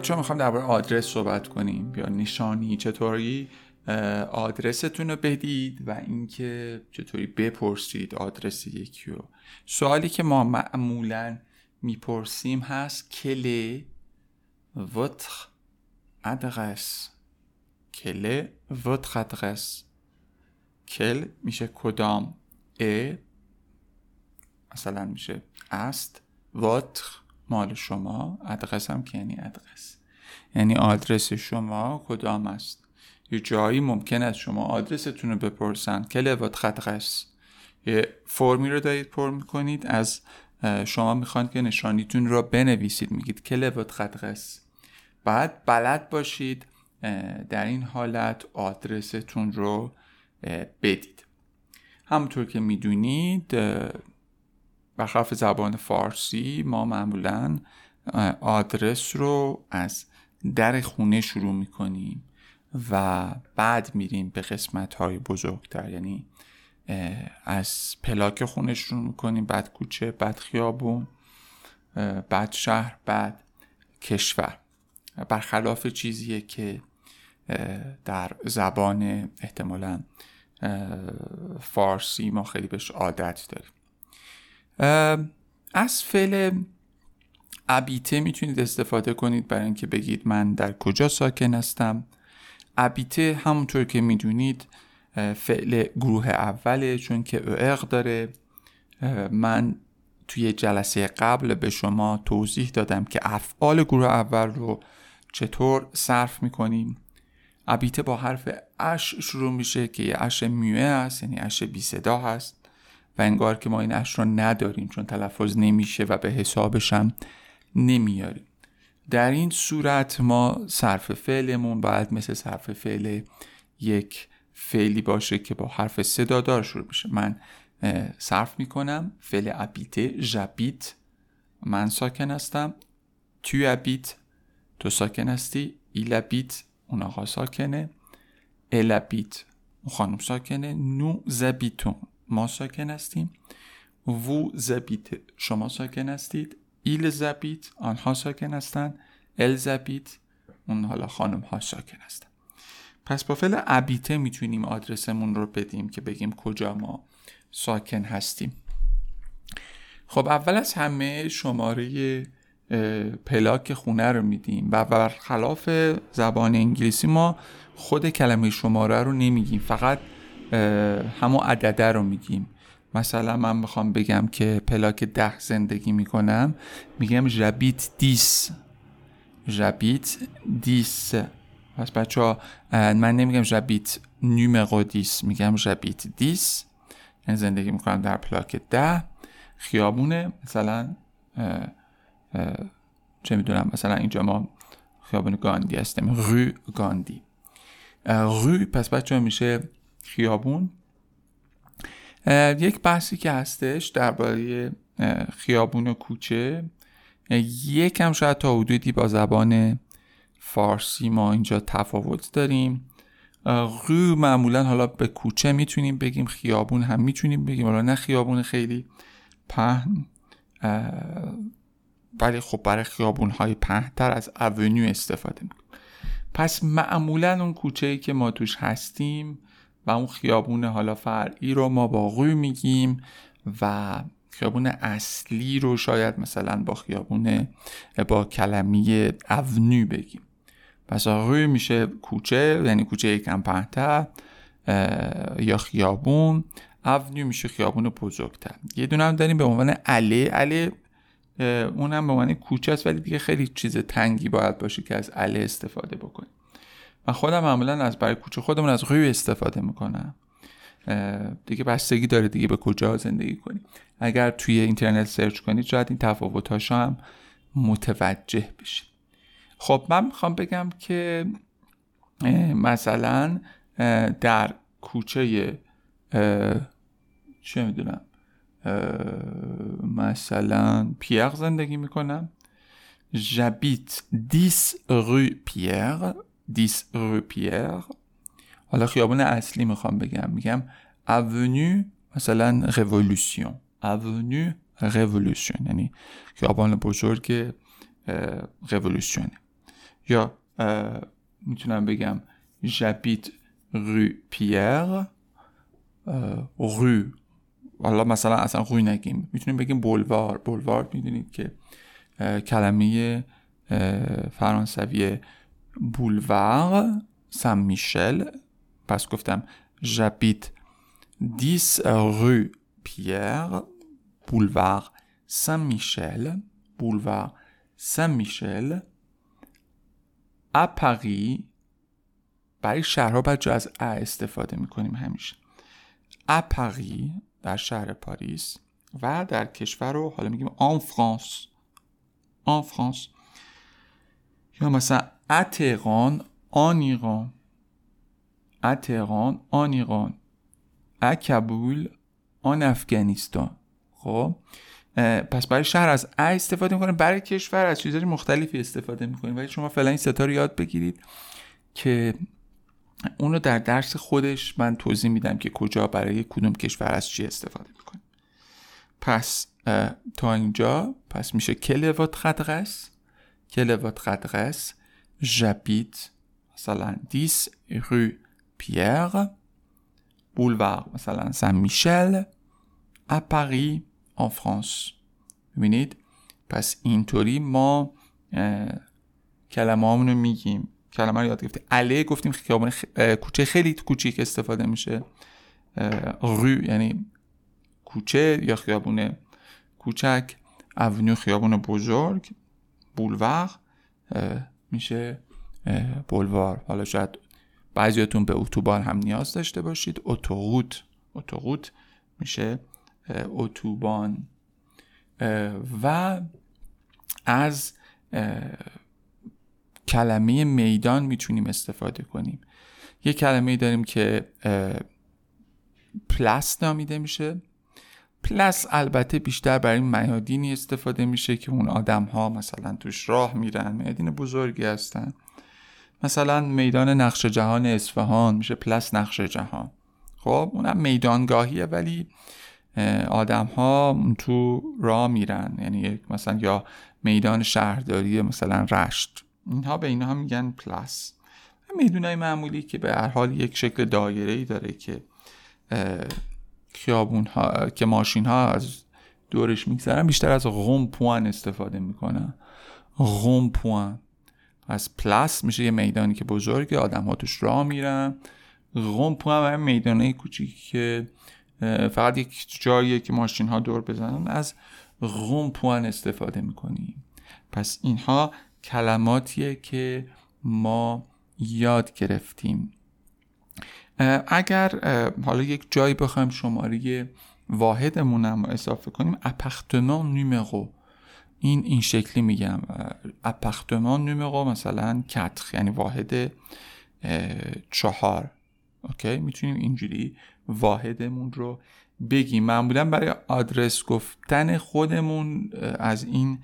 بچه ها می‌خوام درباره آدرس صحبت کنیم. یا نشانی چطوری؟ آدرستون رو بدید و اینکه چطوری بپرسید آدرس یکی رو. سوالی که ما معمولا می‌پرسیم هست کل votre adresse کل votre adresse کل میشه کدام؟ ا مثلا میشه است votre مال شما ادرس هم که یعنی ادرس یعنی آدرس شما کدام است؟ یه جایی ممکن است شما آدرستون رو بپرسن. کل وات ادرس یه فرمی رو دارید پر می‌کنید. از شما می‌خوان که نشانیتون رو بنویسید. میگید کل وات ادرس بعد بلد باشید در این حالت آدرستون رو بدید. همونطور که می‌دونید برخلاف زبان فارسی ما معمولا آدرس رو از در خونه شروع می‌کنیم و بعد میریم به قسمت های بزرگتر. یعنی از پلاک خونه شروع می‌کنیم بعد کوچه بعد خیابون بعد شهر بعد کشور. برخلاف چیزیه که در زبان احتمالا فارسی ما خیلی بهش عادت داریم. از فعل ابیته می‌تونید استفاده کنید برای اینکه بگید من در کجا ساکن هستم. ابیته همونطور که می‌دونید فعل گروه اوله چون که اق داره. من توی جلسه قبل به شما توضیح دادم که افعال گروه اول رو چطور صرف می‌کنیم. ابیته با حرف اش شروع میشه که یه اش میوه هست یعنی اش بی صدا هست. و انگار که ما این اش رو نداریم چون تلفظ نمیشه و به حسابش هم نمیاریم. در این صورت ما صرف فعلمون باید مثل صرف فعل یک فعلی باشه که با حرف صدادار شروع بشه من صرف می‌کنم. فعل ابیته جبیت من ساکن هستم. تو ابیت. تو ساکن هستی. ایل ابیت. اون آقا ساکنه. ال ابیت. اون خانم ساکنه. نو زبیتون. ما ساکن هستیم. وو زبیت شما ساکن هستید. ایل زبیت آنها ساکن هستند ال زبیت اون حالا خانم ها ساکن هستن. پس با فعل ابیته می‌تونیم آدرسمون رو بدیم که بگیم کجا ما ساکن هستیم. خب اول از همه شماره پلاک خونه رو میدیم و برخلاف زبان انگلیسی ما خود کلمه شماره رو نمیگیم. فقط همون عدده رو میگیم. مثلا من می‌خوام بگم که پلاک ده زندگی می‌کنم میگم J'habite dix. J'habite dix. پس بچه من نمیگم J'habite numéro dix میگم J'habite dix. یعنی زندگی می‌کنم در پلاک ده. خیابونه مثلا چه می‌دونم مثلا اینجا ما خیابون گاندی هستیم rue گاندی. rue پس بچه ها میشه خیابون. یک بحثی که هستش درباره خیابون و کوچه یکم شاید تا حدودی با زبان فارسی ما اینجا تفاوت داریم. رو معمولا حالا به کوچه می‌تونیم بگیم خیابون هم می‌تونیم بگیم حالا نه خیابون خیلی پهن ولی خب برای خیابون های پهنتر از اونیو استفاده می‌کنیم. پس معمولا اون کوچه ای که ما توش هستیم و اون خیابون حالا فرعی رو ما با غوی میگیم و خیابون اصلی رو شاید مثلا با خیابون با کلمی اونی بگیم. پس روی میشه کوچه یعنی کوچه یکم پهتر یا خیابون. اونی میشه خیابون بزرگتر. یه دونه هم داریم به عنوان عله اون هم به عنوان کوچه است ولی دیگه خیلی چیز تنگی باید باشه که از عله استفاده بکنیم. من خودم معمولا از برای کوچه خودمون از روی استفاده می‌کنم. دیگه بستگی داره دیگه به کجا زندگی کنی اگر توی اینترنت سرچ کنید شاید این تفاوتاش هم متوجه بشید. خب من می‌خوام بگم که مثلا در کوچه چه می‌دونم مثلا پیر زندگی می‌کنم. J'habite 10 rue Pierre. 10 rue Pierre حالا خیابون اصلی می‌خوام بگم. میگم avenue مثلا révolution. Avenue révolution. یعنی خیابان بزرگ révolution. یا می‌تونم بگم j'habite rue Pierre. rue. حالا مثلا اصلا روی نگیم. می‌تونیم بگیم بولوار بولوار می‌دونید که کلمه فرانسوی بولوار سن میشل پس گفتم j'habite 10 rue Pierre boulevard Saint-Michel boulevard Saint-Michel à Paris. برای شهرها باید از ا استفاده می‌کنیم همیشه ا پاری در شهر پاریس و در کشور رو حالا میگیم آن فرانس آن فرانس یا مثلا ا تهران آن ایران ا تهران آن افغانستان. خب؟ پس برای شهر از ا استفاده می‌کنیم برای کشور از چیزهای مختلفی استفاده می‌کنیم ولی شما فعلا این ستا رو یاد بگیرید که اون رو در درس خودش من توضیح میدم که کجا برای کدوم کشور از چی استفاده می‌کنیم پس تا اینجا. پس میشه کل votre adresse کل votre adresse? J'habite مثلا 10 rue Pierre boulevard مثلا میشل à Paris en France. ببینید پس اینطوری ما کلمه رو میگیم کلمه رو یاد گرفتیم اله گفتیم خیابان کوچه خیلی کوچیک استفاده میشه رو یعنی کوچه یا خیابون کوچک اونیو خیابون بزرگ بولوار میشه بولوار. حالا شاید بعضیاتون به اتوبان هم نیاز داشته باشید. اتوروت اتوروت میشه اتوبان. و از کلمه میدان می‌تونیم استفاده کنیم. یه کلمه داریم که place نامیده میشه. place البته بیشتر برای میادینی استفاده میشه که اون آدم ها مثلا توش راه میرن میادین بزرگی هستن. مثلا میدان نقش جهان اصفهان میشه place نقش جهان. خب اونم میدانگاهیه ولی آدم ها تو راه میرن. یعنی مثلا یا میدان شهرداری مثلا رشت. اینها به اینها میگن place میدونای معمولی که به هر حال یک شکل دایره ای داره که خیابون ها که ماشین ها از دورش میگذرن بیشتر از غم پوان استفاده می‌کنن. غم پوان از پلاس میشه یه میدانی که بزرگه آدم ها توش راه میرن. غم پوان و میدانه کوچیکی که فقط یک جاییه که ماشین ها دور بزنن از غم پوان استفاده می‌کنیم. پس اینها کلماتیه که ما یاد گرفتیم. اگر حالا یک جایی بخوایم شماره واحدمون هم اضافه کنیم appartement numéro. این این شکلی میگم. appartement numéro مثلا quatre یعنی واحد چهار. okay؟ می‌تونیم اینجوری واحدمون رو بگیم. معمولا برای آدرس گفتن خودمون از این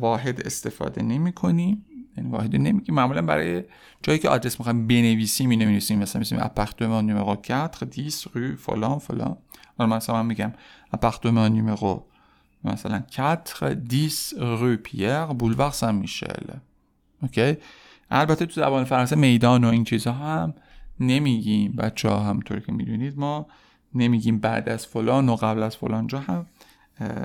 واحد استفاده نمی کنیم یعنی واحد. نمیگیم معمولا برای جایی که آدرس می‌خوایم بنویسیم می نویسیم مثلا میسیم اپارتمان نمرو 4 10 رو فلان فلان. حالا مثلا من میگم اپارتمان نمرو مثلا 4 10 رو پیر بولوار سن میشل. اوکی؟ البته تو زبان فرانسه میدان و این چیزها هم نمیگیم. بچه ها همطور که می‌دونید ما نمیگیم بعد از فلان و قبل از فلان جا هم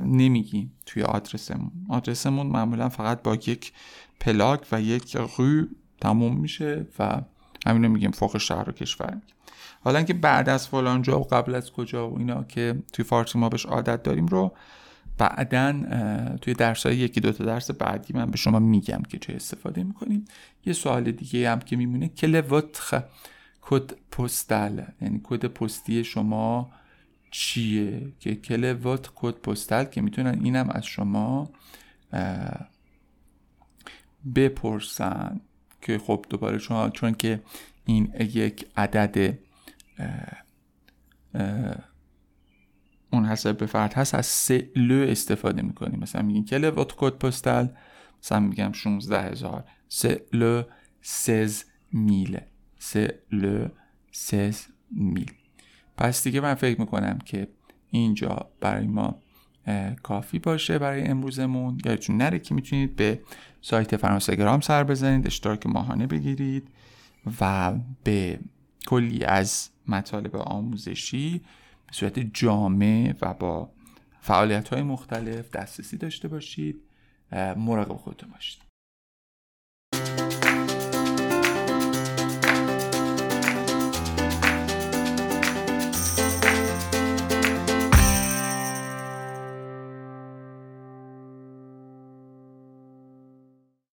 نمیگیم توی آدرسمون. آدرسمون معمولا فقط با یک پلاک و یک رو تموم میشه و همینو میگیم فوق شهر و کشور. حالا اینکه بعد از فلان جا و قبل از کجا و اینا که توی فارسی ما بهش عادت داریم رو بعدا توی درس های یکی دوتا درس بعدی من به شما میگم که چه استفاده می‌کنیم. یه سوال دیگه هم که میمونه کل وطخ code postal یعنی کد پستی شما چیه که quel est votre code postal که می‌تونن اینم از شما بپرسن که خب دوباره شما چون که این یک عدد اون منحصر به فرد هست از c'est le استفاده می‌کنیم. مثلا میگیم quel est votre code postal مثلا میگم 16 هزار. سه لو سز میله سه لو سز میل. پس دیگه من فکر می‌کنم که اینجا برای ما کافی باشه برای امروزمون. یادتون نره که می‌تونید به سایت فرانسگرام سر بزنید اشتراک ماهانه بگیرید و به کلی از مطالب آموزشی به صورت جامع و با فعالیت های مختلف دسترسی داشته باشید. مراقب خودتون باشید.